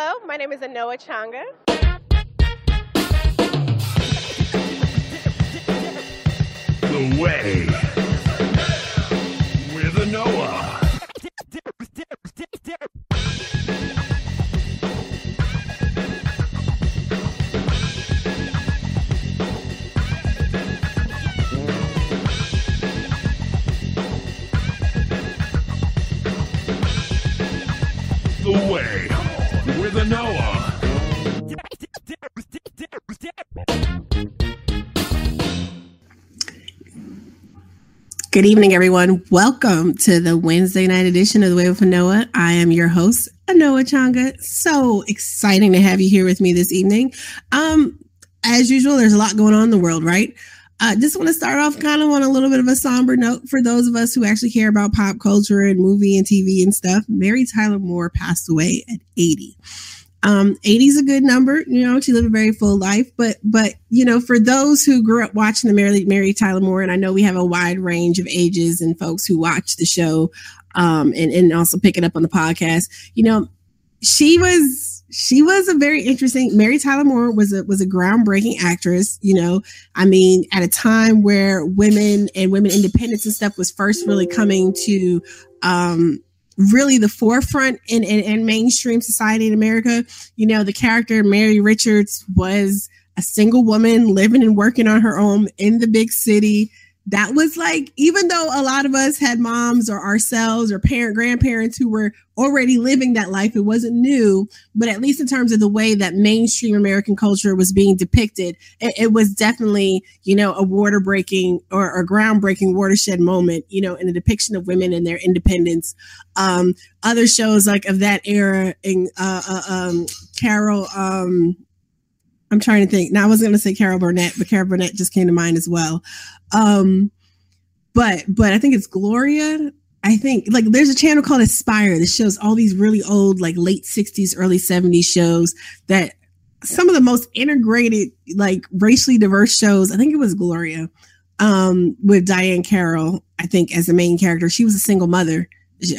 My name is Anoa Changa. The Way with Anoa. Good evening, everyone. Welcome to the Wednesday night edition of The Way with Anoa. I am your host, Anoa Changa. So exciting to have you here with me this evening. Um, as usual, there's a lot going on in the world, right? I uh, just want to start off kind of on a little bit of a somber note for those of us who actually care about pop culture and movie and TV and stuff. Mary Tyler Moore passed away at 80. Um, 80 is a good number. You know, she lived a very full life, but, but, you know, for those who grew up watching the Mary, Mary Tyler Moore, and I know we have a wide range of ages and folks who watch the show, um, and, and also pick it up on the podcast, you know, she was, she was a very interesting, Mary Tyler Moore was a, was a groundbreaking actress. You know, I mean, at a time where women and women independence and stuff was first really coming to, um, really the forefront in, in, in, mainstream society in America. You know, the character Mary Richards was a single woman living and working on her own in the big city. That was like, even though a lot of us had moms or ourselves or parent grandparents who were already living that life, it wasn't new, but at least in terms of the way that mainstream American culture was being depicted, it, it was definitely, you know, a water breaking or a groundbreaking watershed moment, you know, in the depiction of women and their independence. Um, other shows like of that era, in uh, uh, um, Carol, um, I'm trying to think. Now I was going to say Carol Burnett, but Carol Burnett just came to mind as well. Um, but but I think it's Gloria. I think like there's a channel called Aspire that shows all these really old like late 60s, early 70s shows that some of the most integrated like racially diverse shows. I think it was Gloria um, with Diahann Carroll. I think as the main character, she was a single mother.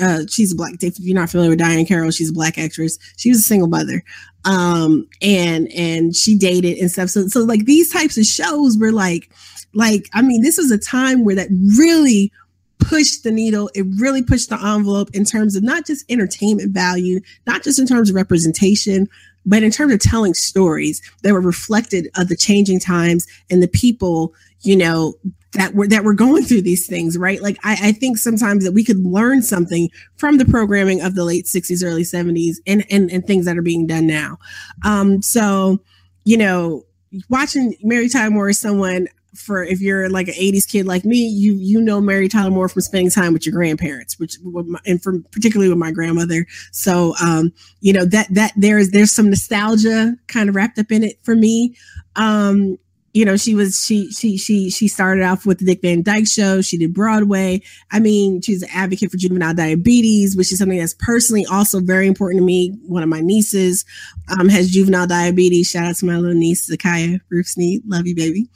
Uh, she's a black. If you're not familiar with Diahann Carroll, she's a black actress. She was a single mother, um, and and she dated and stuff. So so like these types of shows were like like, I mean, this was a time where that really pushed the needle. It really pushed the envelope in terms of not just entertainment value, not just in terms of representation, but in terms of telling stories that were reflected of the changing times and the people, you know, that were that were going through these things, right? Like I, I think sometimes that we could learn something from the programming of the late 60s, early 70s and and, and things that are being done now. Um, so, you know, watching Mary Tyler Moore is someone for if you're like an 80s kid like me, you you know Mary Tyler Moore from spending time with your grandparents, which and from particularly with my grandmother. So um, you know that that there's there's some nostalgia kind of wrapped up in it for me. Um, you know, she was she she she she started off with the Dick Van Dyke Show. She did Broadway. I mean, she's an advocate for juvenile diabetes, which is something that's personally also very important to me. One of my nieces um, has juvenile diabetes. Shout out to my little niece, Zakaya Sneed. Love you, baby.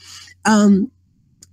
Um,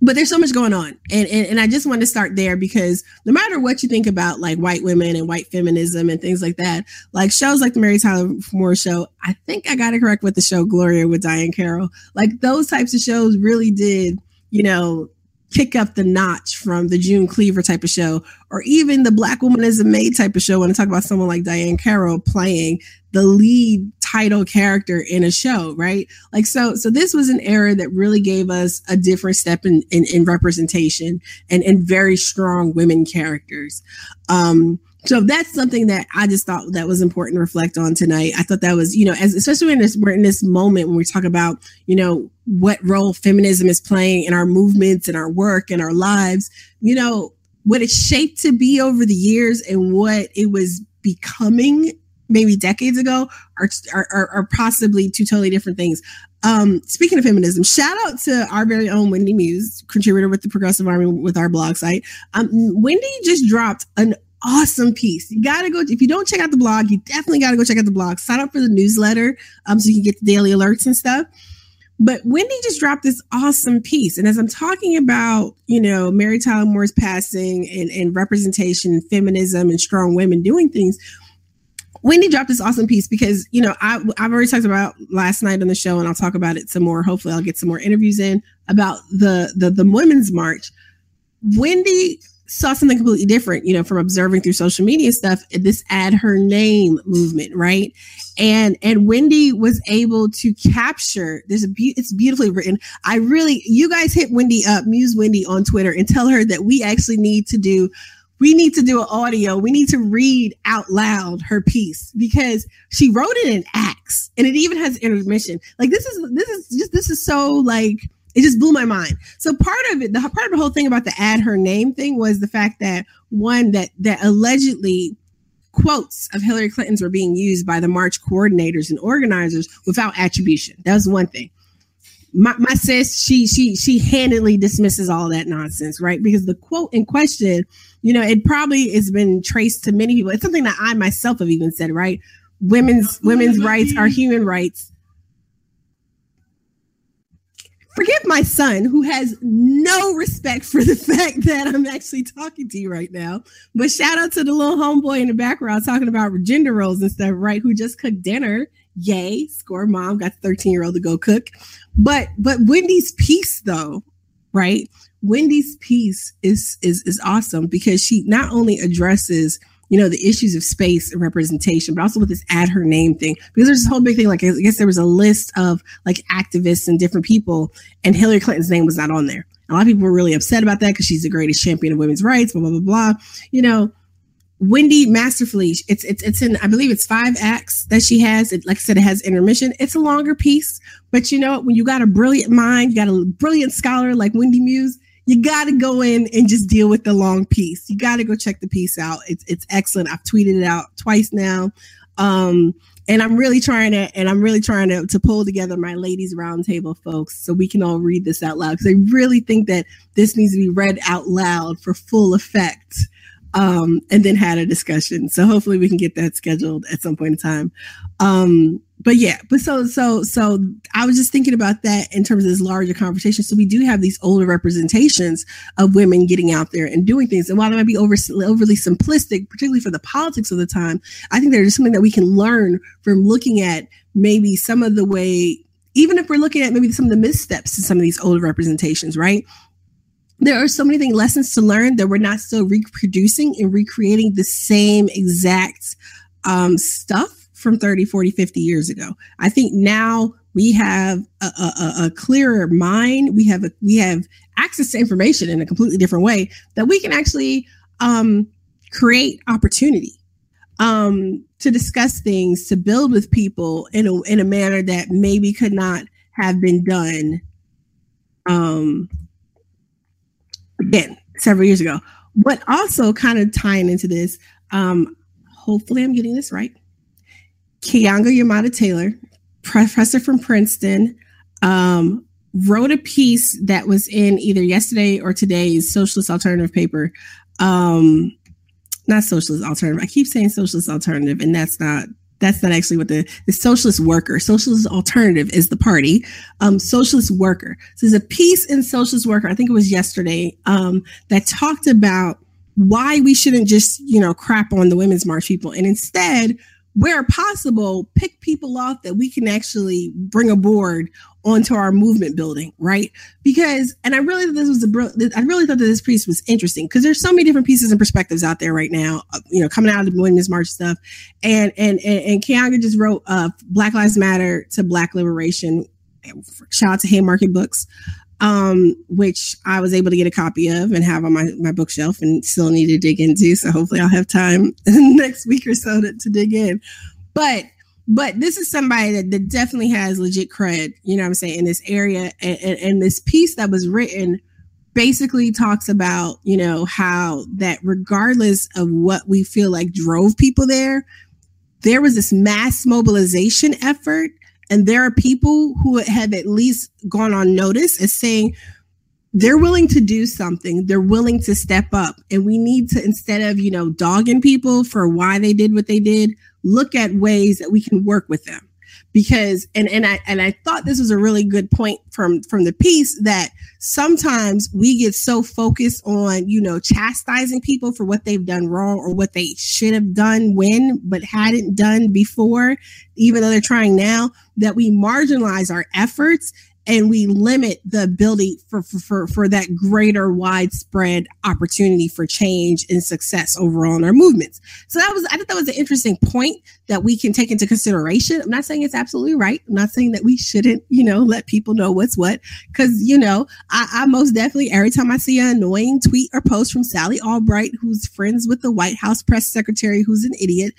but there's so much going on. And, and, and I just want to start there because no matter what you think about like white women and white feminism and things like that, like shows like the Mary Tyler Moore show, I think I got it correct with the show Gloria with Diahann Carroll. Like those types of shows really did, you know, kick up the notch from the June Cleaver type of show, or even the Black Woman is a Maid type of show. When I talk about someone like Diahann Carroll playing the lead title character in a show, right? Like so, so this was an era that really gave us a different step in in, in representation and and very strong women characters. Um, so that's something that I just thought that was important to reflect on tonight. I thought that was, you know, as especially in this we're in this moment when we talk about, you know, what role feminism is playing in our movements and our work and our lives, you know, what it's shaped to be over the years and what it was becoming maybe decades ago are, are, are possibly two totally different things. Um, speaking of feminism, shout out to our very own Wendy Muse, contributor with the Progressive Army with our blog site. Um, Wendy just dropped an awesome piece. You gotta go if you don't check out the blog, you definitely gotta go check out the blog. Sign up for the newsletter um, so you can get the daily alerts and stuff. But Wendy just dropped this awesome piece. And as I'm talking about, you know, Mary Tyler Moore's passing and, and representation, feminism, and strong women doing things, Wendy dropped this awesome piece because you know I I've already talked about last night on the show, and I'll talk about it some more. Hopefully, I'll get some more interviews in about the the the women's march. Wendy saw something completely different, you know, from observing through social media stuff, eh, this add her name movement, right? And and Wendy was able to capture. There's a be- it's beautifully written. I really, you guys hit Wendy up, Muse Wendy on Twitter, and tell her that we actually need to do. We need to do an audio. We need to read out loud her piece because she wrote it in acts, and it even has intermission. Like this is this is just this is so like it just blew my mind. So part of it, the part of the whole thing about the add her name thing was the fact that one that that allegedly quotes of Hillary Clinton's were being used by the march coordinators and organizers without attribution. That was one thing. My, my sis, she she she handedly dismisses all that nonsense, right? Because the quote in question, you know, it probably has been traced to many people. It's something that I myself have even said, right? Women's women's rights are human rights forgive my son who has no respect for the fact that I'm actually talking to you right now. But shout out to the little homeboy in the background talking about gender roles and stuff, right? Who just cooked dinner. Yay, score mom got 13 year old to go cook. But but Wendy's piece though, right? Wendy's piece is is is awesome because she not only addresses you know, the issues of space and representation, but also with this add her name thing. Because there's this whole big thing, like I guess there was a list of like activists and different people, and Hillary Clinton's name was not on there. A lot of people were really upset about that because she's the greatest champion of women's rights, blah, blah, blah, blah. You know, Wendy masterfully, it's it's it's in, I believe it's five acts that she has. It, like I said, it has intermission. It's a longer piece, but you know, when you got a brilliant mind, you got a brilliant scholar like Wendy Muse, you got to go in and just deal with the long piece. You got to go check the piece out. It's it's excellent. I've tweeted it out twice now. Um, and I'm really trying to, and I'm really trying to, to pull together my ladies roundtable folks so we can all read this out loud because I really think that this needs to be read out loud for full effect. Um, and then had a discussion. So hopefully we can get that scheduled at some point in time. Um, but yeah, but so so so I was just thinking about that in terms of this larger conversation. So we do have these older representations of women getting out there and doing things. And while it might be over, overly simplistic, particularly for the politics of the time, I think there's something that we can learn from looking at maybe some of the way, even if we're looking at maybe some of the missteps in some of these older representations, right? There are so many things, lessons to learn that we're not still reproducing and recreating the same exact um, stuff from 30, 40, 50 years ago. I think now we have a, a, a clearer mind. We have a, we have access to information in a completely different way that we can actually um, create opportunity um, to discuss things, to build with people in a in a manner that maybe could not have been done um, again several years ago. But also kind of tying into this, um, hopefully I'm getting this right. Keeanga-Yamahtta Taylor, professor from Princeton, um, wrote a piece that was in either yesterday or today's socialist alternative paper. Um, not socialist alternative. I keep saying socialist alternative, and that's not that's not actually what the the socialist worker socialist alternative is the party um socialist worker. So there's a piece in socialist worker i think it was yesterday um that talked about why we shouldn't just you know crap on the women's march people. And instead where possible, pick people off that we can actually bring aboard onto our movement building, right? Because, and I really thought this was a, I really thought that this piece was interesting because there's so many different pieces and perspectives out there right now, uh, you know, coming out of the Women's March stuff. And, and, and, and Keeanga just wrote uh, Black Lives Matter to Black Liberation. Shout out to Haymarket Books um, which I was able to get a copy of and have on my, my bookshelf and still need to dig into. So hopefully I'll have time next week or so to, to dig in. But but this is somebody that, that definitely has legit cred, you know what I'm saying, in this area. And, and, and this piece that was written basically talks about, you know, how that regardless of what we feel like drove people there, there was this mass mobilization effort and there are people who have at least gone on notice as saying they're willing to do something, they're willing to step up. And we need to, instead of, you know, dogging people for why they did what they did, look at ways that we can work with them. Because and and I and I thought this was a really good point from from the piece that sometimes we get so focused on you know chastising people for what they've done wrong or what they should have done when but hadn't done before even though they're trying now that we marginalize our efforts and we limit the ability for, for, for, for, that greater widespread opportunity for change and success overall in our movements. So that was, I thought that was an interesting point that we can take into consideration. I'm not saying it's absolutely right. I'm not saying that we shouldn't, you know, let people know what's what. Cause, you know, I, I most definitely, every time I see an annoying tweet or post from Sally Albright, who's friends with the White House press secretary, who's an idiot,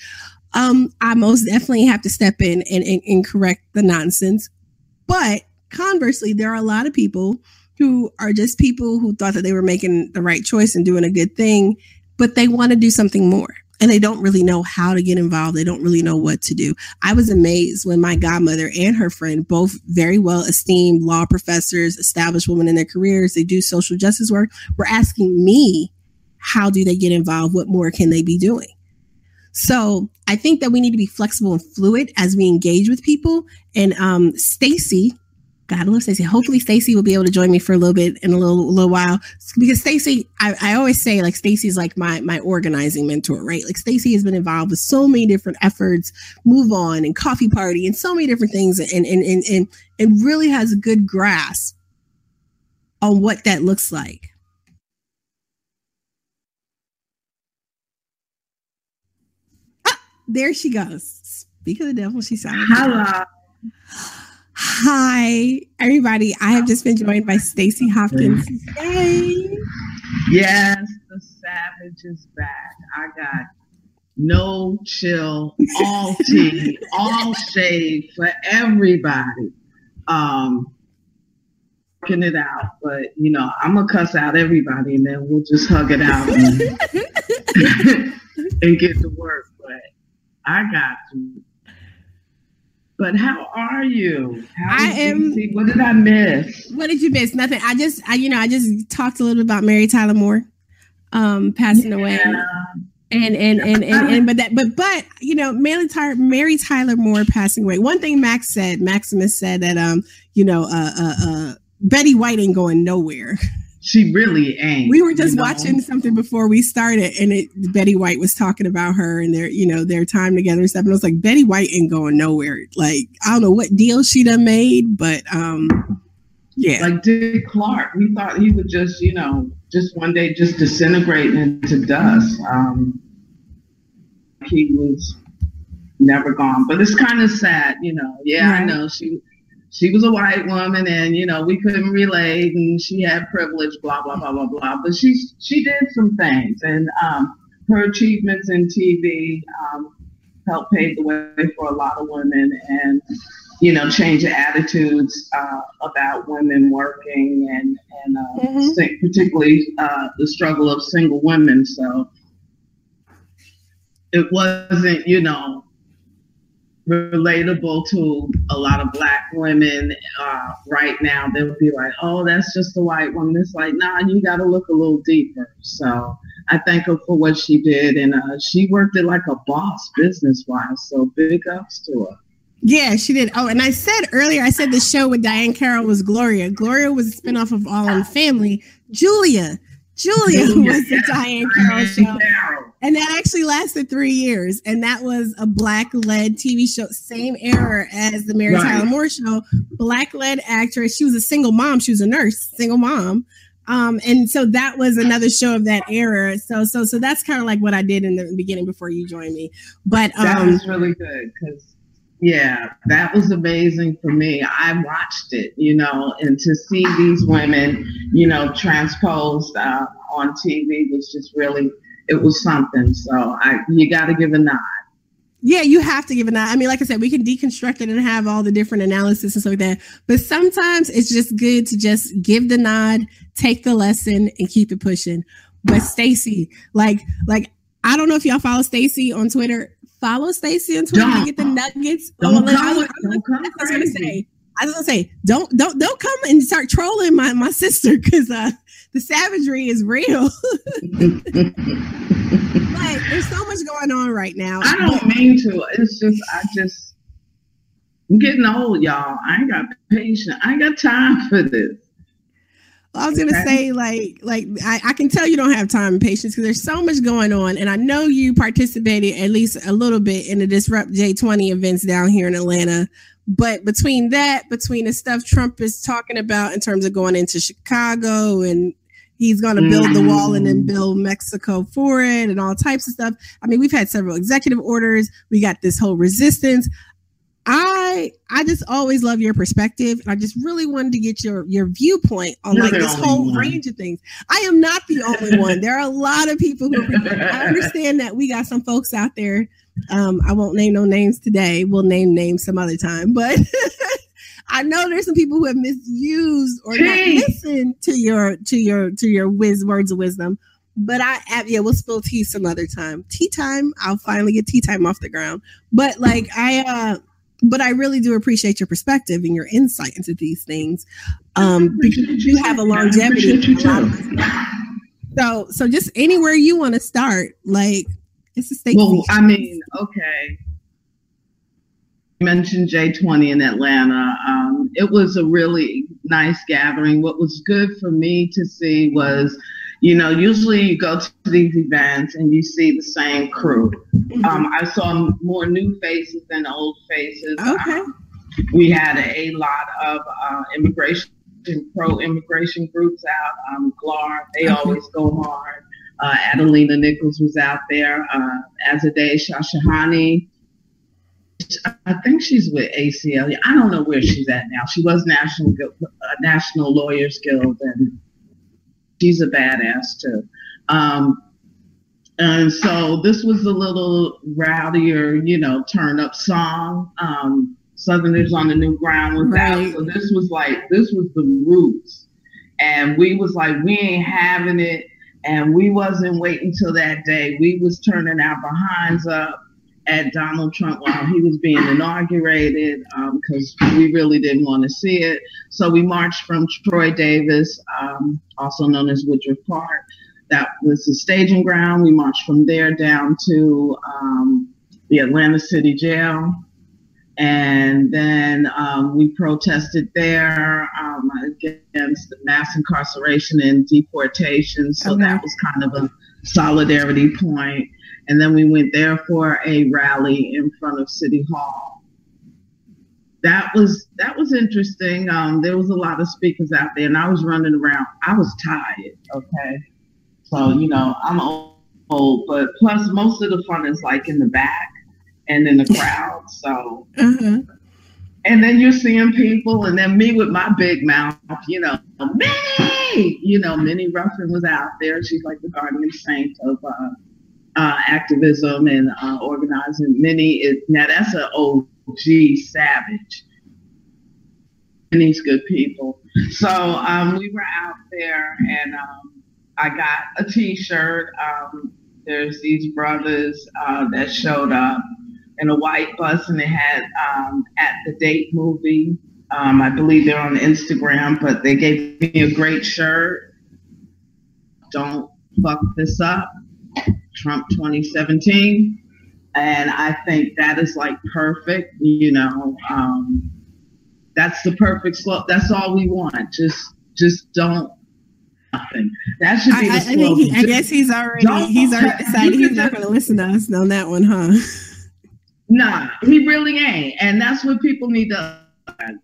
um, I most definitely have to step in and, and, and correct the nonsense. But conversely, there are a lot of people who are just people who thought that they were making the right choice and doing a good thing, but they want to do something more and they don't really know how to get involved. They don't really know what to do. I was amazed when my godmother and her friend, both very well esteemed law professors, established women in their careers, they do social justice work, were asking me, how do they get involved? What more can they be doing? So I think that we need to be flexible and fluid as we engage with people. And um, Stacey, God, I love Stacey. Hopefully, Stacey will be able to join me for a little bit in a little little while because Stacey, I, I always say like Stacey's like my my organizing mentor, right? Like Stacey has been involved with so many different efforts, Move On and Coffee Party and so many different things, and and and and, and really has a good grasp on what that looks like. Ah, there she goes. Speak of the devil, she sounded. Hello. Hi, everybody. I have just been joined by Stacey Hopkins. Yay! Yes, the savage is back. I got no chill, all tea, all shade for everybody. Um, working it out, but you know, I'm gonna cuss out everybody and then we'll just hug it out and, and get to work. But I got you. But how are you? How I am. See, what did I miss? What did you miss? Nothing. I just, I, you know, I just talked a little bit about Mary Tyler Moore, um, passing yeah. away, and and, and and and but that, but but you know, Mary Tyler, Mary Tyler Moore passing away. One thing Max said, Maximus said that, um, you know, uh, uh, uh Betty White ain't going nowhere. She really ain't. We were just watching know? something before we started, and it Betty White was talking about her and their, you know, their time together and stuff. And I was like, Betty White ain't going nowhere. Like, I don't know what deal she done made, but um, yeah. Like Dick Clark, we thought he would just, you know, just one day just disintegrate into dust. Um, he was never gone, but it's kind of sad, you know. Yeah, right. I know she she was a white woman and you know we couldn't relate and she had privilege blah blah blah blah blah but she she did some things and um, her achievements in tv um, helped pave the way for a lot of women and you know change attitudes uh, about women working and and uh, mm-hmm. particularly uh, the struggle of single women so it wasn't you know relatable to a lot of black women uh, right now. They'll be like, "Oh, that's just a white woman." It's like, nah, you got to look a little deeper. So I thank her for what she did, and uh, she worked it like a boss, business wise. So big ups to her. Yeah, she did. Oh, and I said earlier, I said the show with Diahann Carroll was Gloria. Gloria was a spinoff of All in the Family. Julia Julia was the Diahann Carroll show. And that actually lasted three years. And that was a black led TV show, same era as the Mary right. Tyler Moore show. Black led actress. She was a single mom. She was a nurse, single mom. Um, and so that was another show of that era. So so so that's kind of like what I did in the beginning before you joined me. But um, that was really good because yeah, that was amazing for me. I watched it, you know, and to see these women, you know, transposed uh, on TV was just really, it was something. So I, you got to give a nod. Yeah, you have to give a nod. I mean, like I said, we can deconstruct it and have all the different analysis and stuff like that. But sometimes it's just good to just give the nod, take the lesson, and keep it pushing. But Stacey, like, like I don't know if y'all follow Stacey on Twitter follow Stacey on Twitter to get the nuggets. Don't come, I, don't come I was gonna say. I was gonna say, don't don't don't come and start trolling my my sister because uh, the savagery is real. like there's so much going on right now. I don't mean to. It's just I just I'm getting old, y'all. I ain't got patience. I ain't got time for this. I was gonna say, like, like I, I, can tell you don't have time and patience because there's so much going on, and I know you participated at least a little bit in the Disrupt J20 events down here in Atlanta. But between that, between the stuff Trump is talking about in terms of going into Chicago and he's going to build the wall and then mm. build Mexico for it and all types of stuff. I mean, we've had several executive orders. We got this whole resistance. I I just always love your perspective. I just really wanted to get your your viewpoint on You're like this whole one. range of things. I am not the only one. There are a lot of people who I understand that we got some folks out there. Um, I won't name no names today. We'll name names some other time, but I know there's some people who have misused or not listened to your to your to your whiz words of wisdom. But I yeah, we'll spill tea some other time. Tea time, I'll finally get tea time off the ground. But like I uh but I really do appreciate your perspective and your insight into these things um, because you have a longevity. So, so just anywhere you want to start, like it's a state. Well, I mean, okay. You mentioned J20 in Atlanta. Um, it was a really nice gathering. What was good for me to see was you know, usually you go to these events and you see the same crew. Mm-hmm. Um, I saw more new faces than old faces. Okay. Um, we had a, lot of uh, immigration, and pro immigration groups out. Um, GLAHR, they okay. always go hard. Uh, Adelina Nicholls was out there. Uh, Azadeh Shahshahani. I think she's with ACL. I don't know where she's at now. She was National uh, National Lawyers Guild and she's a badass too. Um, and so this was a little rowdier, you know, turn up song. Um, Southerners on the New Ground was right. out. So this was like, this was the roots. And we was like, we ain't having it. And we wasn't waiting till that day. We was turning our behinds up at Donald Trump while he was being inaugurated because um, we really didn't want to see it. So we marched from Troy Davis, um, also known as Woodruff Park. That was the staging ground. We marched from there down to um, the Atlanta City Jail. And then um, we protested there um, against mass incarceration and deportation. So okay. that was kind of a solidarity point and then we went there for a rally in front of City Hall. That was that was interesting. Um, there was a lot of speakers out there, and I was running around. I was tired. Okay, so you know I'm old, but plus most of the fun is like in the back and in the crowd. So. Mm-hmm. And then you're seeing people, and then me with my big mouth, you know, Minnie, you know, Minnie Ruffin was out there. She's like the guardian saint of uh, uh, activism and uh, organizing. Many is now that's an OG savage. These good people. So um, we were out there, and um, I got a T-shirt. Um, there's these brothers uh, that showed up in a white bus, and they had um, at the date movie. Um, I believe they're on Instagram, but they gave me a great shirt. Don't fuck this up. Trump 2017. And I think that is like perfect, you know. Um, that's the perfect slope. That's all we want. Just just don't nothing. That should be I, the I, I, he, I guess he's already he's already decided he's not going to listen to us on that one, huh? Nah, he really ain't, and that's what people need to,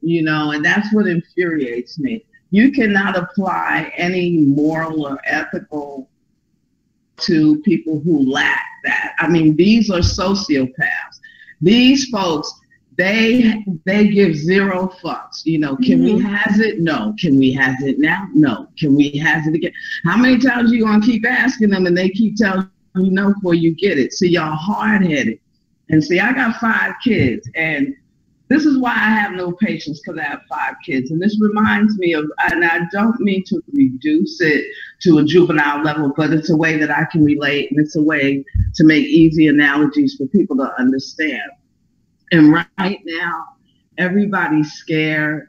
you know, and that's what infuriates me. You cannot apply any moral or ethical to people who lack that. I mean, these are sociopaths. These folks, they they give zero fucks. You know, can mm-hmm. we has it? No. Can we has it now? No. Can we has it again? How many times you gonna keep asking them and they keep telling you no before you get it? See, y'all hard headed. And see, I got five kids and this is why I have no patience because I have five kids. And this reminds me of, and I don't mean to reduce it to a juvenile level, but it's a way that I can relate and it's a way to make easy analogies for people to understand. And right now, everybody's scared,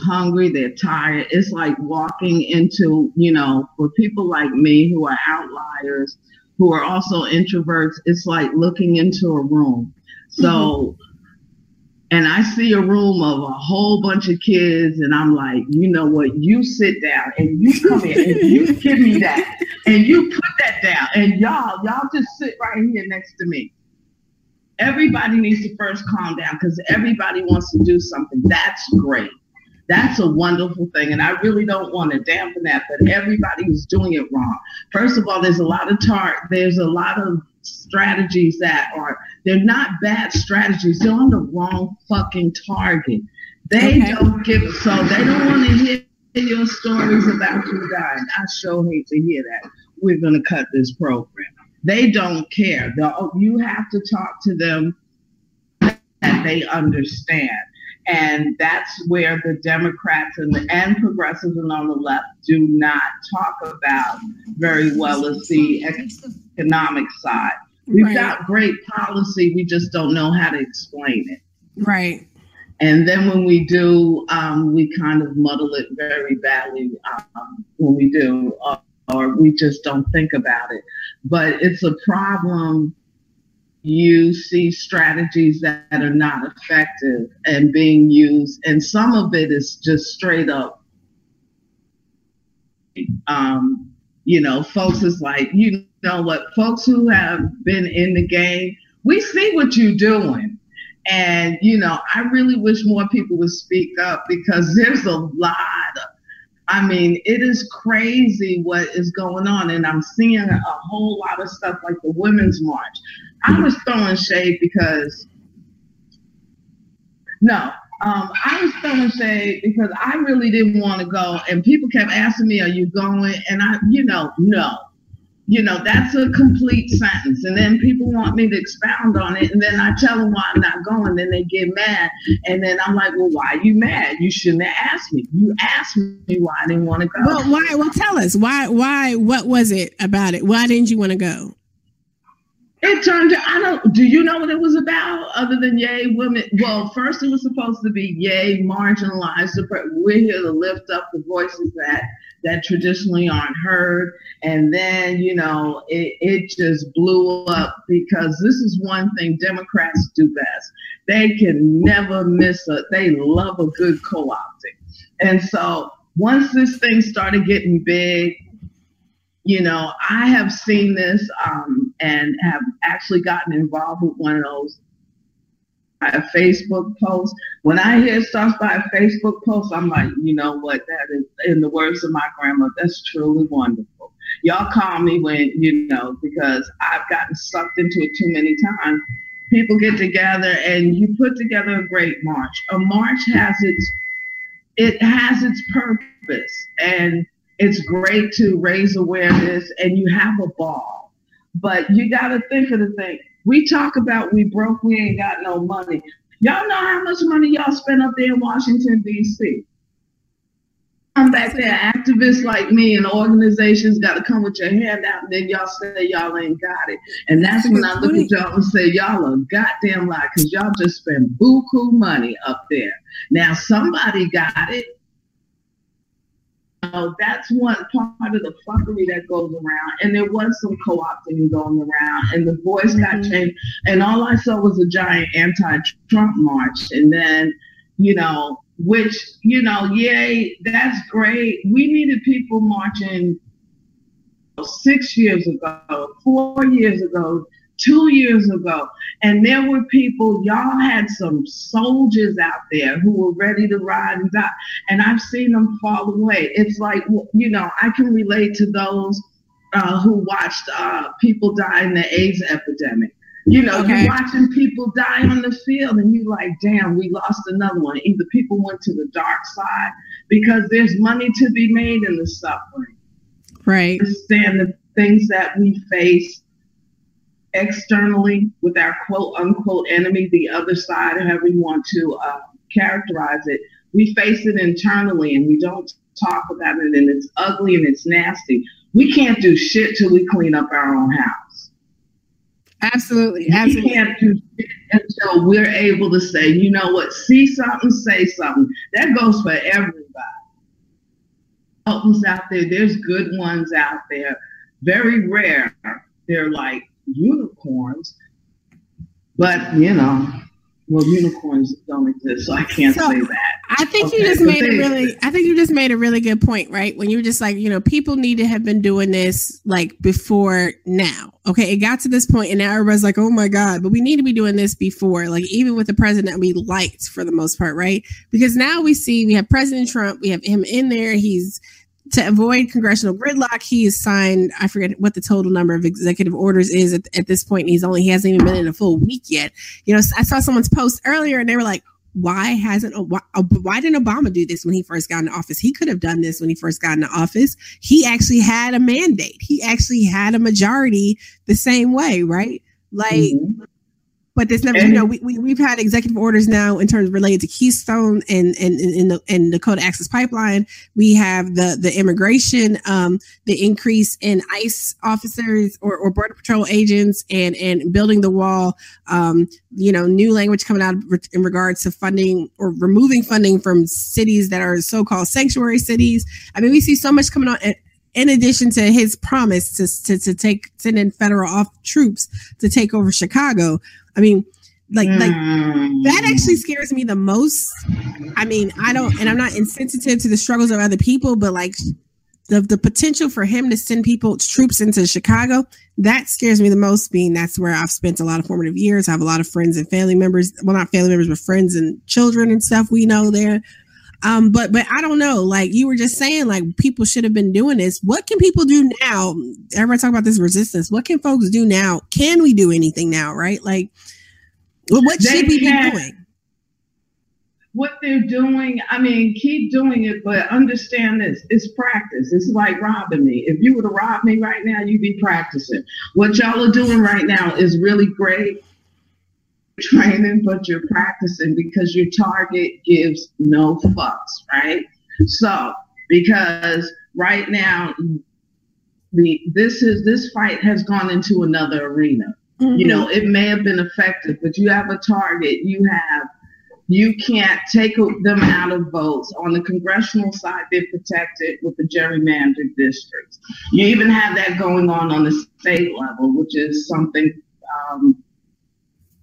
hungry, they're tired. It's like walking into, you know, for people like me who are outliers, who are also introverts, it's like looking into a room. So, and I see a room of a whole bunch of kids, and I'm like, you know what? You sit down and you come in and you give me that and you put that down, and y'all, y'all just sit right here next to me. Everybody needs to first calm down because everybody wants to do something. That's great. That's a wonderful thing. And I really don't want to dampen that, but everybody is doing it wrong. First of all, there's a lot of tar there's a lot of strategies that are they're not bad strategies. They're on the wrong fucking target. They okay. don't give so they don't want to hear your stories about you dying. I sure hate to hear that. We're gonna cut this program. They don't care. They'll, oh, you have to talk to them that they understand. And that's where the Democrats and, the, and progressives and on the left do not talk about very well as the economic side. We've right. got great policy, we just don't know how to explain it. Right. And then when we do, um, we kind of muddle it very badly um, when we do, uh, or we just don't think about it. But it's a problem you see strategies that are not effective and being used, and some of it is just straight up. Um, you know, folks is like, you know what, folks who have been in the game, we see what you're doing. And, you know, I really wish more people would speak up because there's a lot of, I mean, it is crazy what is going on. And I'm seeing a whole lot of stuff like the Women's March. I was throwing shade because no, um, I was throwing shade because I really didn't want to go, and people kept asking me, "Are you going?" And I, you know, no, you know, that's a complete sentence. And then people want me to expound on it, and then I tell them why I'm not going. Then they get mad, and then I'm like, "Well, why are you mad? You shouldn't have asked me. You asked me why I didn't want to go." Well, why? Well, tell us why. Why? What was it about it? Why didn't you want to go? It turned out, I don't, do you know what it was about other than yay women? Well, first it was supposed to be yay marginalized. We're here to lift up the voices that, that traditionally aren't heard. And then, you know, it, it just blew up because this is one thing Democrats do best. They can never miss a, they love a good co-opting. And so once this thing started getting big, you know, I have seen this um, and have actually gotten involved with one of those a Facebook post. When I hear stuff by a Facebook post, I'm like, you know what? That is, in the words of my grandma, that's truly wonderful. Y'all call me when you know because I've gotten sucked into it too many times. People get together and you put together a great march. A march has its it has its purpose and it's great to raise awareness and you have a ball. But you got to think of the thing. We talk about we broke, we ain't got no money. Y'all know how much money y'all spend up there in Washington, D.C. Come back there, activists like me and organizations got to come with your hand out, and then y'all say y'all ain't got it. And that's when I look at y'all and say, y'all are goddamn lie, because y'all just spend buku money up there. Now, somebody got it know, that's one part of the fuckery that goes around. And there was some co-opting going around, and the voice mm-hmm. got changed. And all I saw was a giant anti-Trump march. And then, you know, which, you know, yay, that's great. We needed people marching six years ago, four years ago, two years ago. And there were people, y'all had some soldiers out there who were ready to ride and die. And I've seen them fall away. It's like, you know, I can relate to those uh, who watched uh, people die in the AIDS epidemic. You know, okay. you're watching people die on the field and you're like, damn, we lost another one. Either people went to the dark side because there's money to be made in the suffering. Right. Understand the things that we face externally with our quote unquote enemy, the other side, however you want to uh, characterize it, we face it internally and we don't talk about it and it's ugly and it's nasty. We can't do shit till we clean up our own house. Absolutely. Absolutely. We can't do shit until we're able to say, you know what, see something, say something. That goes for everybody. Consultants out there, there's good ones out there. Very rare. They're like unicorns. But, you know, well, unicorns don't exist, so I can't So, say that. I think you just made a really I think you just made a really good point, right? When you were just like, you know, people need to have been doing this like before now. Okay, it got to this point and now everybody's like, "Oh my god, but we need to be doing this before." Like even with the president we liked for the most part, right? Because now we see we have President Trump, we have him in there, he's to avoid congressional gridlock, he has signed, I forget what the total number of executive orders is at, at this point. He's only, he hasn't even been in a full week yet. You know, I saw someone's post earlier and they were like, why hasn't why, why didn't Obama do this when he first got into office? He could have done this when he first got into office. He actually had a mandate. He actually had a majority the same way, right? Like, Mhm. But this never, you know, we, we we've had executive orders now in terms related to Keystone and and and, and the and Dakota Access Pipeline. We have the the immigration, um, the increase in ICE officers or, or border patrol agents, and and building the wall. Um, you know, new language coming out in regards to funding or removing funding from cities that are so-called sanctuary cities. I mean, we see so much coming on. And, in addition to his promise to, to, to take send in federal off troops to take over Chicago, I mean, like like Mm. that actually scares me the most. I mean, I don't, and I'm not insensitive to the struggles of other people, but like the the potential for him to send people troops into Chicago that scares me the most. Being that's where I've spent a lot of formative years. I have a lot of friends and family members. Well, not family members, but friends and children and stuff we know there. Um, but but I don't know. Like you were just saying, like people should have been doing this. What can people do now? Everybody talk about this resistance. What can folks do now? Can we do anything now? Right? Like, well, what They should we be doing? what they're doing, I mean, keep doing it, but understand this it's practice. It's like robbing me. If you were to rob me right now, you'd be practicing. What y'all are doing right now is really great training, but you're practicing because your target gives no fucks, right? So, because right now, the this is this fight has gone into another arena. You know it may have been effective but you have a target. You have you can't take them out of votes. On the congressional side they're protected with the gerrymandered districts. You even have that going on on the state level which is something um,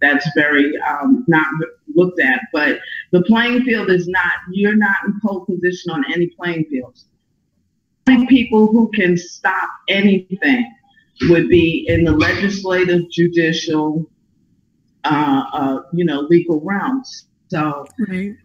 that's very um, not looked at but the playing field is not you're not in pole position on any playing fields people who can stop anything would be in the legislative, judicial, uh, uh, you know, legal realms. So, Right.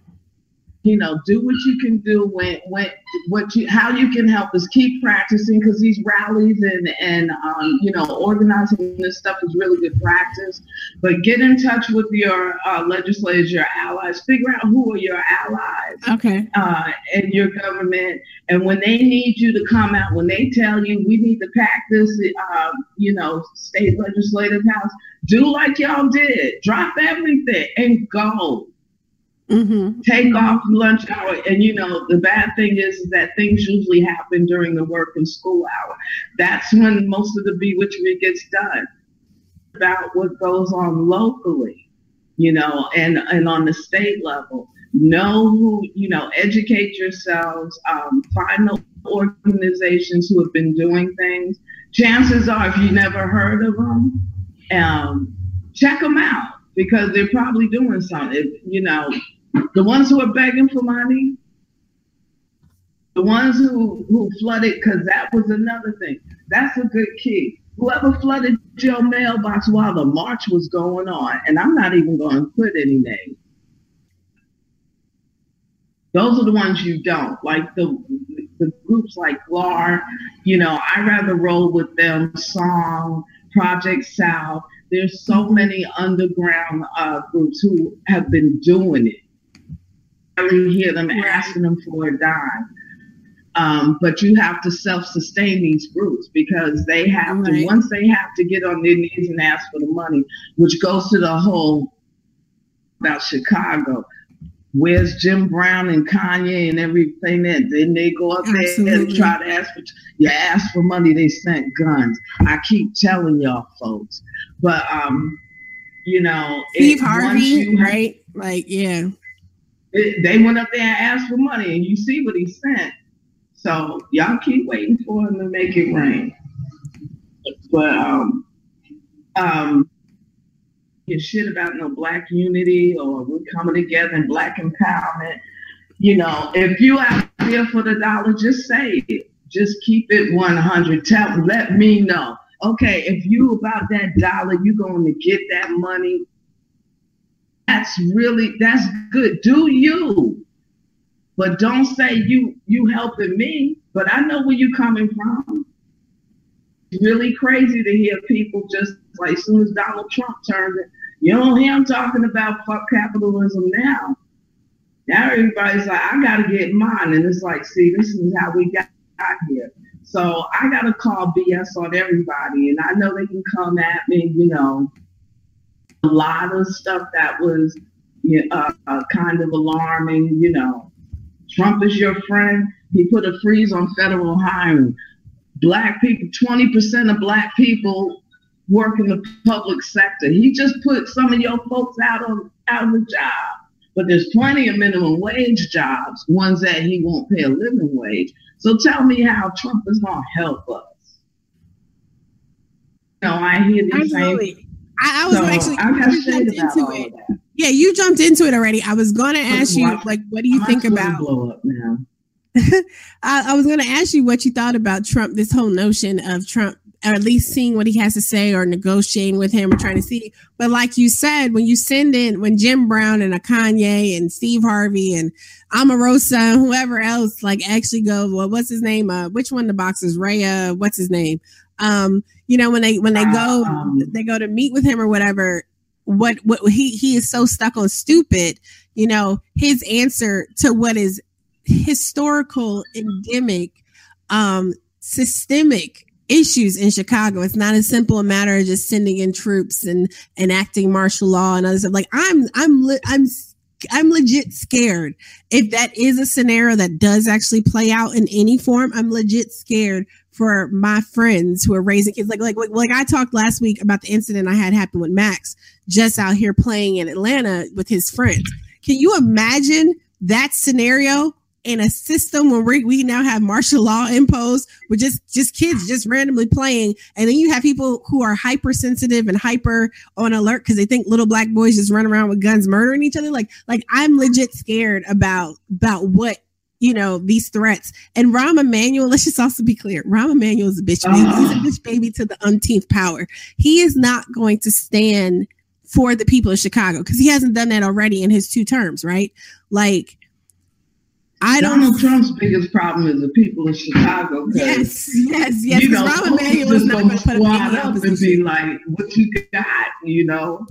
You know, do what you can do when, when, what you, how you can help us keep practicing because these rallies and, and, um, you know, organizing this stuff is really good practice. But get in touch with your uh, legislators, your allies, figure out who are your allies Okay. uh, in your government. And when they need you to come out, when they tell you we need to pack this, um, you know, state legislative house, do like y'all did. Drop everything and go. Mm-hmm. Take off lunch hour. And you know, the bad thing is, is that things usually happen during the work and school hour. That's when most of the bewitchery gets done. About what goes on locally, you know, and, and on the state level know who you know educate yourselves um, find the organizations who have been doing things chances are if you never heard of them um, check them out because they're probably doing something If, you know the ones who are begging for money the ones who who flooded because that was another thing that's a good key whoever flooded your mailbox while the march was going on and i'm not even going to put any names those are the ones you don't like the the groups like GLAHR, you know, I rather roll with them. Song, Project South. There's so many underground uh, groups who have been doing it. I really hear them Right. asking them for a dime. Um, but you have to self-sustain these groups because they have to once they have to get on their knees and ask for the money, which goes to the whole about Chicago. Where's Jim Brown and Kanye and everything that then they go up there Absolutely. and try to ask for you ask for money, they sent guns. I keep telling y'all folks. But um, you know, Steve Harvey, you- right? Like, yeah. It- they went up there and asked for money and you see what he sent. So y'all keep waiting for him to make it rain. But um um give shit about no black unity or we're coming together and black empowerment. You know, if you out there for the dollar, just say it. Just keep it 100. Tell, let me know. Okay, if you about that dollar, you going to get that money. That's really that's good. Do you? But don't say you you helping me. But I know where you coming from. It's really crazy to hear people just like as soon as Donald Trump turned it, you don't hear him talking about fuck capitalism now. Now everybody's like, I gotta get mine. And it's like, see, this is how we got here. So I gotta call BS on everybody. And I know they can come at me, you know, a lot of stuff that was you know, uh, uh, kind of alarming, you know. Trump is your friend. He put a freeze on federal hiring. Black people, 20% of black people work in the public sector. He just put some of your folks out of out of the job. But there's plenty of minimum wage jobs, ones that he won't pay a living wage. So tell me how Trump is going to help us. You know, I hear these Absolutely. same. I, I was So, actually I got you jumped about into it. Yeah, you jumped into it already. I was going to ask you, like, what do you I'm think about? blow up now? I, I was going to ask you what you thought about Trump. This whole notion of Trump, or at least seeing what he has to say, or negotiating with him, or trying to see. But like you said, when you send in, when Jim Brown and a Kanye and Steve Harvey and Omarosa and whoever else, like actually go, well, what's his name? Uh, which one of the boxers? Ray, uh, what's his name? Um, you know, when they when they go, um, they go to meet with him or whatever. What what he he is so stuck on stupid. You know, his answer to what is historical, endemic, um, systemic issues in Chicago. It's not as simple a matter of just sending in troops and enacting martial law and other stuff. Like I'm, I'm, le- I'm, I'm legit scared. If that is a scenario that does actually play out in any form, I'm legit scared for my friends who are raising kids. Like, like, like, I talked last week about the incident I had happen with Max just out here playing in Atlanta with his friends. Can you imagine that scenario in a system where we, we now have martial law imposed with just just kids just randomly playing and then you have people who are hypersensitive and hyper on alert because they think little black boys just run around with guns murdering each other like like i'm legit scared about about what you know these threats and Rahm Emanuel let's just also be clear Rahm Emanuel is a bitch baby he's a bitch baby to the umpteenth power he is not going to stand for the people of Chicago because he hasn't done that already in his two terms right like I don't Donald Trump's biggest problem is the people of Chicago. Yes, yes, yes. You know, Rahm Emanuel is not going put up up and be like, "What you got?" You know.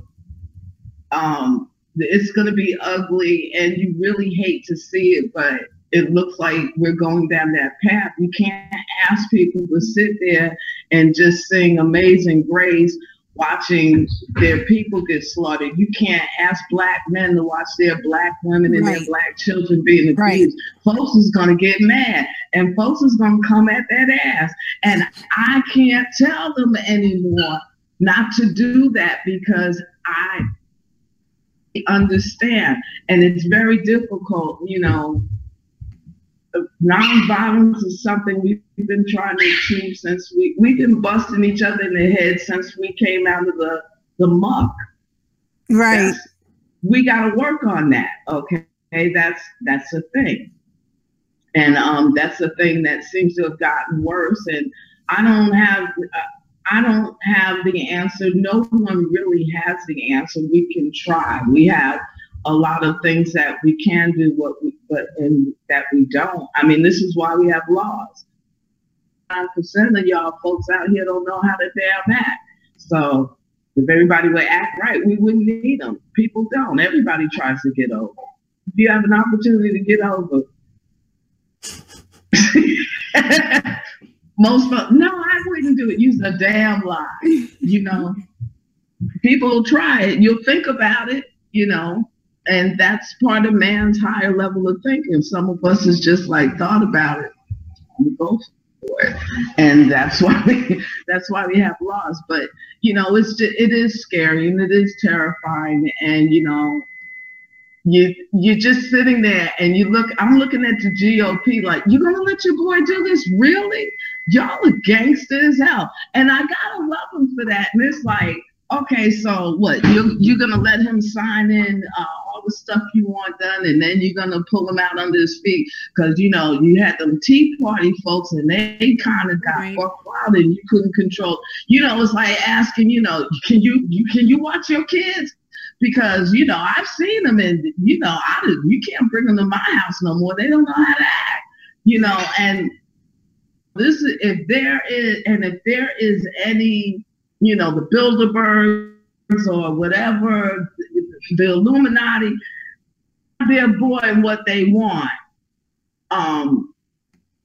Um, it's going to be ugly, and you really hate to see it, but it looks like we're going down that path. You can't ask people to sit there and just sing "Amazing Grace." Watching their people get slaughtered, you can't ask black men to watch their black women and their black children being abused. Right. Folks is gonna get mad, and folks is gonna come at that ass. And I can't tell them anymore not to do that because I understand. And it's very difficult, you know. Nonviolence is something we've been trying to achieve since we we've been busting each other in the head since we came out of the the muck. Right. That's- we got to work on that. Okay, that's that's the thing, and um, that's the thing that seems to have gotten worse. And I don't have uh, I don't have the answer. No one really has the answer. We can try. We have a lot of things that we can do, what we but that we don't. I mean, this is why we have laws. Nine percent of y'all folks out here don't know how to damn act. So if everybody would act right, we wouldn't need them. People don't. Everybody tries to get over. If you have an opportunity to get over, most folks, no, I wouldn't do it. Use a damn lie. You know, people will try it. You'll think about it. You know, and that's part of man's higher level of thinking. Some of us is just like thought about it. We go for it, and that's why we that's why we have laws. But you know, it's just, it is scary and it is terrifying, and you know, you you're just sitting there and you look. I'm looking at the GOP like, you gonna let your boy do this? Really? Y'all are gangster as hell, and I gotta love them for that. And it's like okay, so what? You're, you're to let him sign in uh, the stuff you want done, and then you're to pull him out under his feet because, you know, you had them Tea Party folks, and they kind of got right. wild, and you couldn't control. You know, it's like asking, you know, can you, you can you watch your kids? Because you know I've seen them, and you know I you can't bring them to my house no more. They don't know how to act, you know. And this is if there is, and if there is any you know, the Bilderbergs or whatever, the Illuminati, they're boy what they want. Um,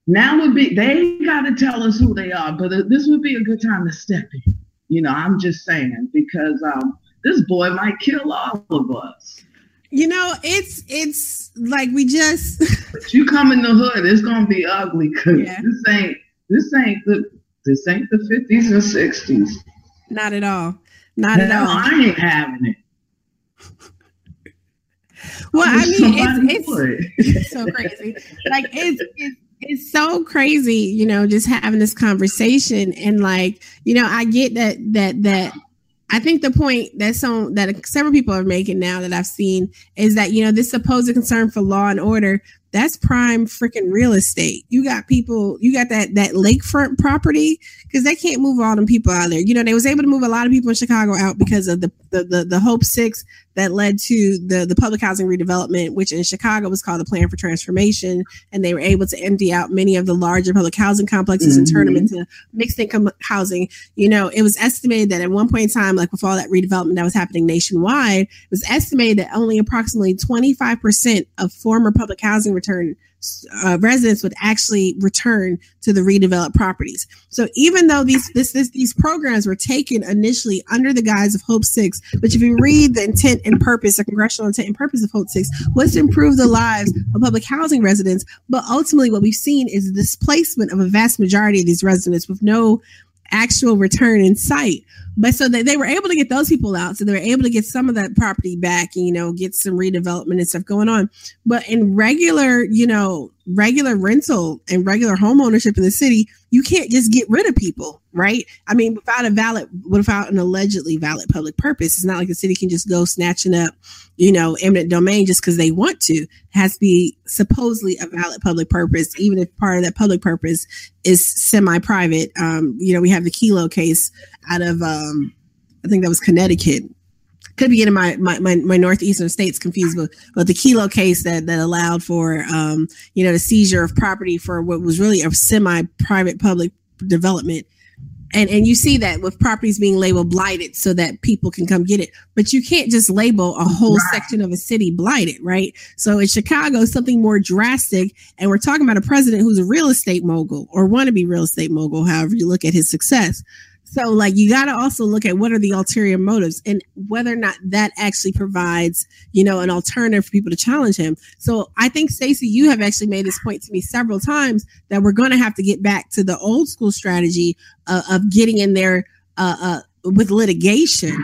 now would be they got to tell us who they are, but this would be a good time to step in. You know, I'm just saying because um, this boy might kill all of us. You know, it's it's like we just. but you come in the hood, it's gonna be ugly because yeah. this ain't this ain't the this ain't the 50s and 60s. Not at all. Not no, at all. I ain't having it. Well, I, mean, it's, it's, it's, so crazy. Like it's, it's it's so crazy, you know, just having this conversation and like, you know, I get that that that I think the point that some that several people are making now that I've seen is that you know this supposed concern for law and order that's prime freaking real estate. You got people, you got that that lakefront property because they can't move all them people out there. You know, they was able to move a lot of people in Chicago out because of the the the, the Hope Six that led to the the public housing redevelopment, which in Chicago was called the Plan for Transformation, and they were able to empty out many of the larger public housing complexes mm-hmm. and turn them mm-hmm. into mixed income housing. You know, it was estimated that at one point in time, like with all that redevelopment that was happening nationwide, it was estimated that only approximately twenty five percent of former public housing return uh, residents would actually return to the redeveloped properties. So even though these this, this, these programs were taken initially under the guise of Hope Six, but if you read the intent and purpose, the congressional intent and purpose of Hope Six was to improve the lives of public housing residents. But ultimately, what we've seen is the displacement of a vast majority of these residents with no actual return in sight. But so they, they were able to get those people out. So they were able to get some of that property back, and, you know, get some redevelopment and stuff going on. But in regular, you know, regular rental and regular home ownership in the city, you can't just get rid of people, right? I mean, without a valid, without an allegedly valid public purpose, it's not like the city can just go snatching up, you know, eminent domain just because they want to. It has to be supposedly a valid public purpose, even if part of that public purpose is semi-private. Um, you know, we have the Kelo case out of, um, I think that was Connecticut, could be getting my, my, my, my, northeastern states confused, but, but the Kelo case that, that allowed for, um, you know, the seizure of property for what was really a semi-private public development. And, and you see that with properties being labeled blighted so that people can come get it. But you can't just label a whole right. section of a city blighted, right? So in Chicago, something more drastic. And we're talking about a president who's a real estate mogul or want to be real estate mogul, however you look at his success. So, like, you got to also look at what are the ulterior motives and whether or not that actually provides, you know, an alternative for people to challenge him. So, I think, Stacey, you have actually made this point to me several times that we're going to have to get back to the old school strategy uh, of getting in there uh, uh, with litigation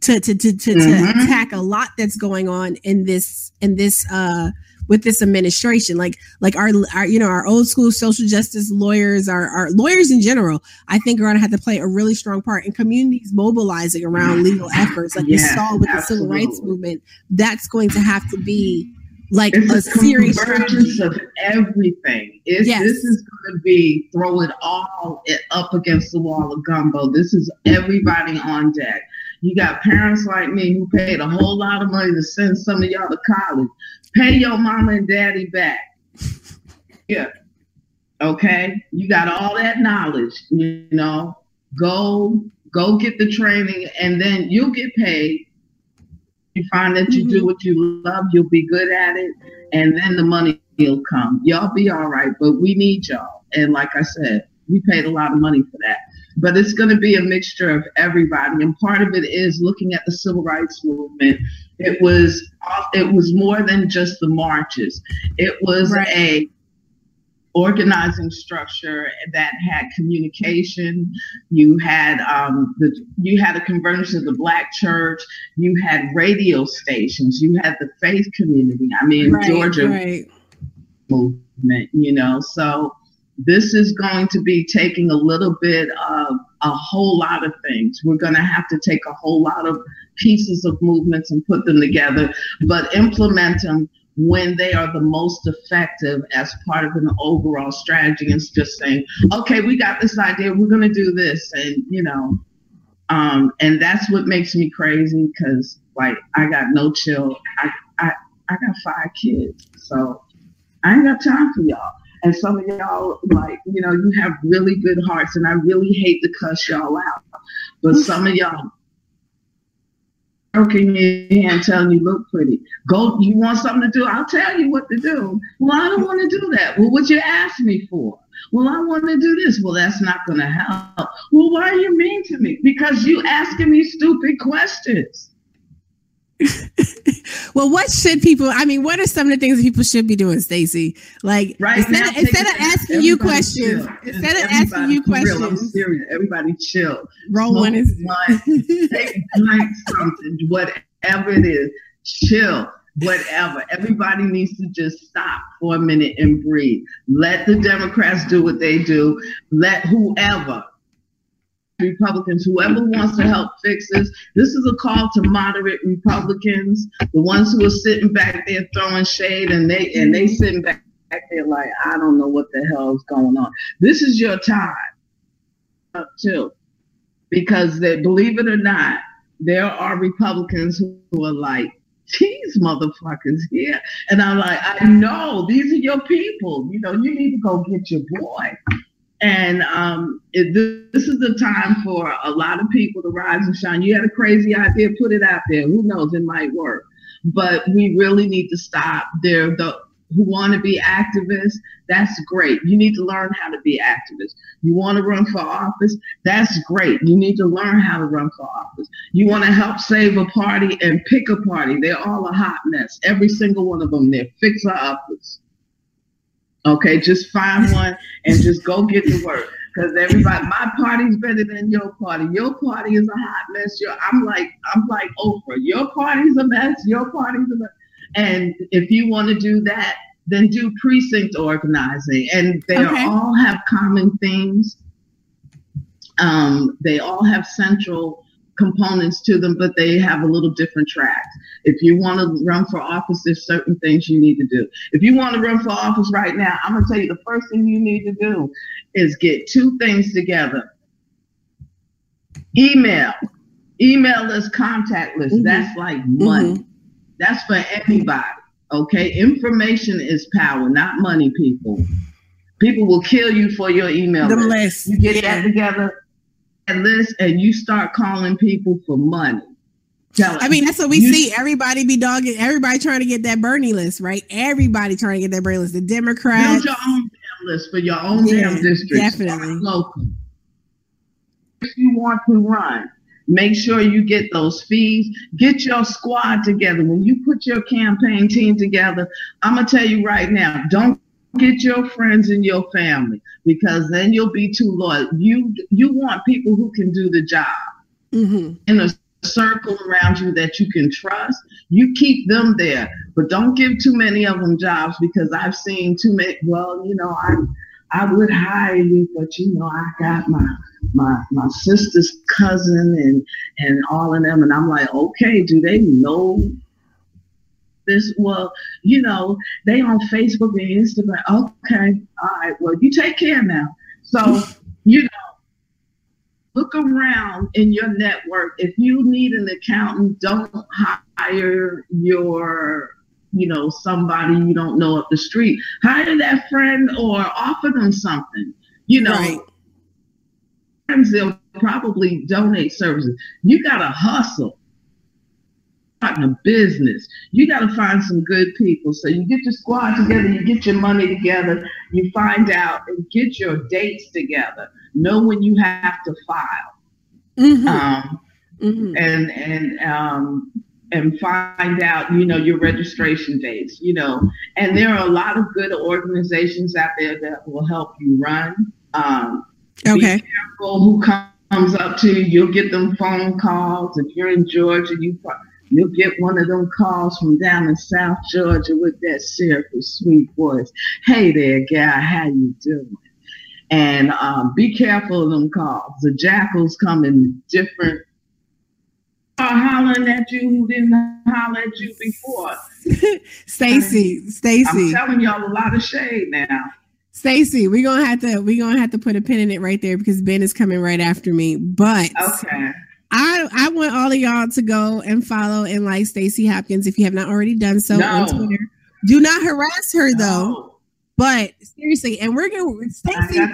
to to to to, mm-hmm. to attack a lot that's going on in this in this uh with this administration like like our, our you know our old school social justice lawyers our, our lawyers in general i think are going to have to play a really strong part in communities mobilizing around legal efforts like yeah, we saw with absolutely. the civil rights movement that's going to have to be like it's a, a serious convergence of everything. It's, yes. This is going to be throw it all up against the wall of gumbo. This is everybody on deck. You got parents like me who paid a whole lot of money to send some of y'all to college. Pay your mama and daddy back. Yeah. Okay. You got all that knowledge, you know. Go go get the training and then you'll get paid. You find that you mm-hmm. do what you love, you'll be good at it, and then the money will come. Y'all be all right, but we need y'all. And like I said, we paid a lot of money for that. But it's going to be a mixture of everybody, and part of it is looking at the civil rights movement it was it was more than just the marches. It was right. a organizing structure that had communication. You had um, the you had a convergence of the Black church. You had radio stations. You had the faith community. I mean, right, Georgia right. movement. You know, so this is going to be taking a little bit of a whole lot of things. We're going to have to take a whole lot of pieces of movements and put them together, but implement them when they are the most effective as part of an overall strategy and just saying, okay, we got this idea, we're going to do this. And, you know, um, and that's what makes me crazy because, like, I got no chill. I, I, I got five kids. So I ain't got time for y'all. And some of y'all, like, you know, you have really good hearts, and I really hate to cuss y'all out. But some of y'all stroking your hand, telling you look pretty. Go, you want something to do? I'll tell you what to do. Well, I don't want to do that. Well, what you ask me for? Well, I want to do this. Well, that's not going to help. Well, why are you mean to me? Because you asking me stupid questions. well, what should people? I mean, what are some of the things people should be doing, Stacey? Like right instead, now, of, instead of asking you questions, chill. instead of asking you questions, real, I'm serious. Everybody chill. Roll one is take drink something, whatever it is. Chill whatever. Everybody needs to just stop for a minute and breathe. Let the Democrats do what they do. Let whoever Republicans, whoever wants to help fix this. This is a call to moderate Republicans, the ones who are sitting back there throwing shade and they and they mm-hmm. sitting back there like, I don't know what the hell is going on. This is your time up too. Because they believe it or not, there are Republicans who are like, these motherfuckers here. And I'm like, I know these are your people. You know, you need to go get your boy. And um, it, this is the time for a lot of people to rise and shine. You had a crazy idea, put it out there. Who knows? It might work. But we really need to stop. There, the who want to be activists, that's great. You need to learn how to be activists. You want to run for office, that's great. You need to learn how to run for office. You want to help save a party and pick a party. They're all a hot mess. Every single one of them, they're fixer uppers. Okay, just find one and just go get to work. Because everybody, my party's better than your party. Your party is a hot mess. Your, I'm like, I'm like Oprah. Your party's a mess. Your party's a mess. And if you want to do that, then do precinct organizing. And they okay. all have common themes. Um, they all have central components to them, but they have a little different tracks. If you want to run for office, there's certain things you need to do. If you want to run for office right now, I'm going to tell you the first thing you need to do is get two things together. Email. Email list, contact list. Mm-hmm. That's like money. Mm-hmm. That's for everybody. Okay. Information is power, not money, people. People will kill you for your email the list. list. You get yeah. that together list and you start calling people for money. I mean, that's what we you, see. Everybody be dogging. Everybody trying to get that Bernie list, right? Everybody trying to get that Bernie list. The Democrats. Build your own damn list for your own yeah, damn district. Definitely. Local. If you want to run, make sure you get those fees. Get your squad together. When you put your campaign team together, I'm gonna tell you right now, don't get your friends and your family because then you'll be too loyal. You you want people who can do the job mm-hmm. in a circle around you that you can trust. You keep them there, but don't give too many of them jobs because I've seen too many. Well, you know, I I would hire you, but you know, I got my my my sister's cousin and and all of them, and I'm like, okay, do they know this well you know they on facebook and instagram. Okay all right well you take care now. So you know look around in your network if you need an accountant don't hire your you know somebody you don't know up the street. Hire that friend or offer them something you know. Right. they'll probably donate services. You gotta hustle starting a business. You got to find some good people. So you get your squad together, you get your money together, you find out and get your dates together. Know when you have to file. Mm-hmm. Um, mm-hmm. And and um, and find out, you know, your registration dates, you know. And there are a lot of good organizations out there that will help you run. Um, okay. Be careful who comes up to you. You'll get them phone calls. If you're in Georgia, you You'll get one of them calls from down in South Georgia with that syrupy, sweet voice. Hey there, gal, how you doing? And um, be careful of them calls. The jackals come in different are hollering at you who didn't holler at you before. Stacey, Stacey. I'm telling y'all a lot of shade now. Stacey, we're gonna have to we're gonna have to put a pin in it right there because Ben is coming right after me. But okay. I I want all of y'all to go and follow and like Stacey Hopkins if you have not already done so No. on Twitter. Do not harass her though. But seriously, and we're gonna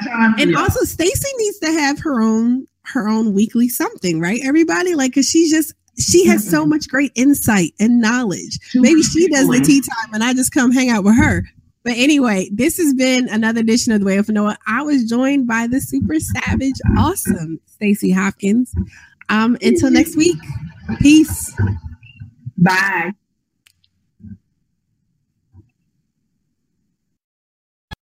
time and y'all. also Stacey needs to have her own her own weekly something, right? Everybody, like, cause she's just she has so much great insight and knowledge. Too Maybe she does the tea time and I just come hang out with her. But anyway, this has been another edition of the Way of Anoa. I was joined by the super savage, awesome Stacey Hopkins. Um, until next week, peace. Bye.